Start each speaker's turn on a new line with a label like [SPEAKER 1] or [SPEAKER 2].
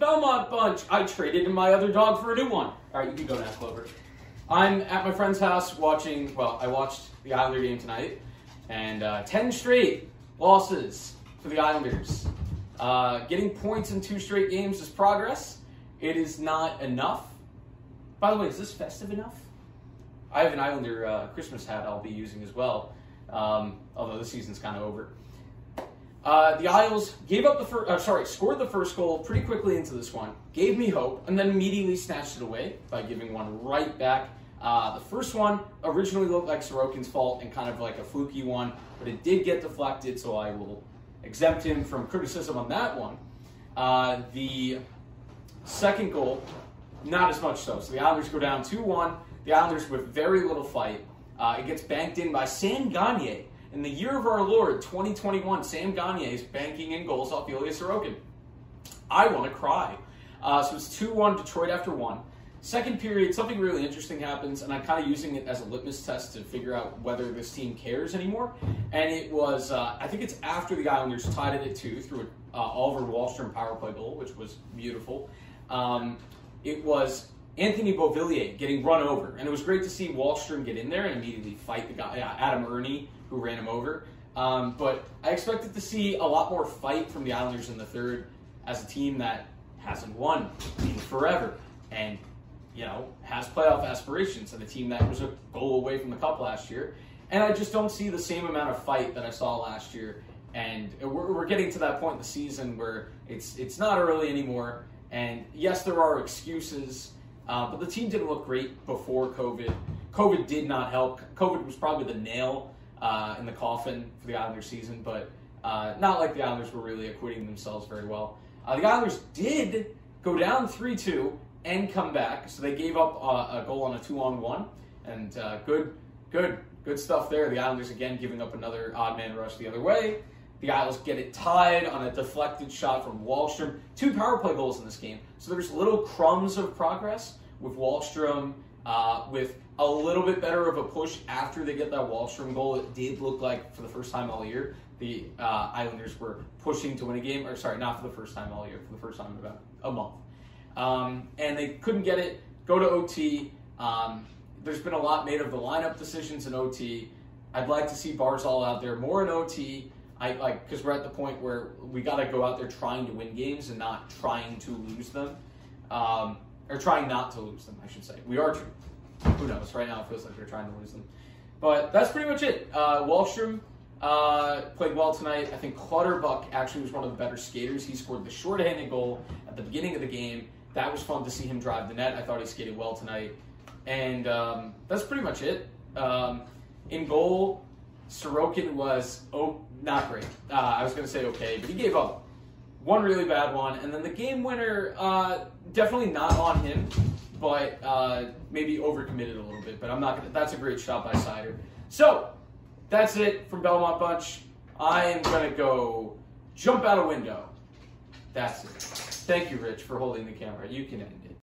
[SPEAKER 1] Belmont Bunch. I traded in my other dog for a new one. All right, you can go now, Clover. I'm at my friend's house watching, well, I watched the Islander game tonight, and uh, 10 straight losses for the Islanders. Uh, getting points in two straight games is progress. It is not enough. By the way, is this festive enough? I have an Islander uh, Christmas hat I'll be using as well, um, although the season's kind of over. Uh, the Isles gave up the first, uh, sorry, scored the first goal pretty quickly into this one, gave me hope, and then immediately snatched it away by giving one right back. Uh, the first one originally looked like Sorokin's fault and kind of like a fluky one, but it did get deflected, so I will exempt him from criticism on that one. Uh, the second goal, not as much so. So the Islanders go down 2 1. The Islanders with very little fight. Uh, it gets banked in by Sam Gagner. In the year of our Lord, 2021, Sam Gagner is banking in goals off Ilya Sorokin. I want to cry. Uh, so it's 2 1 Detroit after one. Second period, something really interesting happens, and I'm kind of using it as a litmus test to figure out whether this team cares anymore. And it was, uh, I think it's after the Islanders tied it at two through an uh, Oliver Wahlstrom power play goal, which was beautiful. Um, it was Anthony Beauvillier getting run over, and it was great to see Wahlstrom get in there and immediately fight the guy, Adam Erne, who ran him over. Um, but I expected to see a lot more fight from the Islanders in the third as a team that hasn't won in forever. And you know, has playoff aspirations and a team that was a goal away from the cup last year. And I just don't see the same amount of fight that I saw last year. And we're, we're getting to that point in the season where it's it's not early anymore. And yes, there are excuses, uh, but the team didn't look great before COVID. COVID did not help. COVID was probably the nail uh, in the coffin for the Islanders season, but uh, not like the Islanders were really acquitting themselves very well. Uh, the Islanders did go down 3 2 and come back. So they gave up uh, a goal on a two on one, and good, good, good stuff there. The Islanders again giving up another odd man rush the other way. The Isles get it tied on a deflected shot from Wahlstrom. Two power play goals in this game. So there's little crumbs of progress with Wahlstrom, uh, with a little bit better of a push after they get that Wahlstrom goal. It did look like for the first time all year the uh, Islanders were pushing to win a game. Or sorry, not for the first time all year, for the first time in about a month um, and they couldn't get it. Go to OT. Um, there's been a lot made of the lineup decisions in OT. I'd like to see Barzal out there more in OT. I like because we're at the point where we got to go out there trying to win games and not trying to lose them, um, or trying not to lose them. I should say we are. Who knows? Right now it feels like we're trying to lose them, but that's pretty much it. Uh, Wahlstrom uh, played well tonight. I think Clutterbuck actually was one of the better skaters. He scored the shorthanded goal at the beginning of the game that was fun to see him drive the net. I thought he skated well tonight. And um, that's pretty much it. Um, in goal, Sorokin was oh not great. Uh, I was going to say okay, but he gave up one really bad one, and then the game winner uh, definitely not on him, but uh, maybe overcommitted a little bit. But I'm not gonna. That's a great shot by Seider. So that's it from Belmont Bunch. I am gonna go jump out a window. That's it. Thank you, Rich, for holding the camera. You can end it.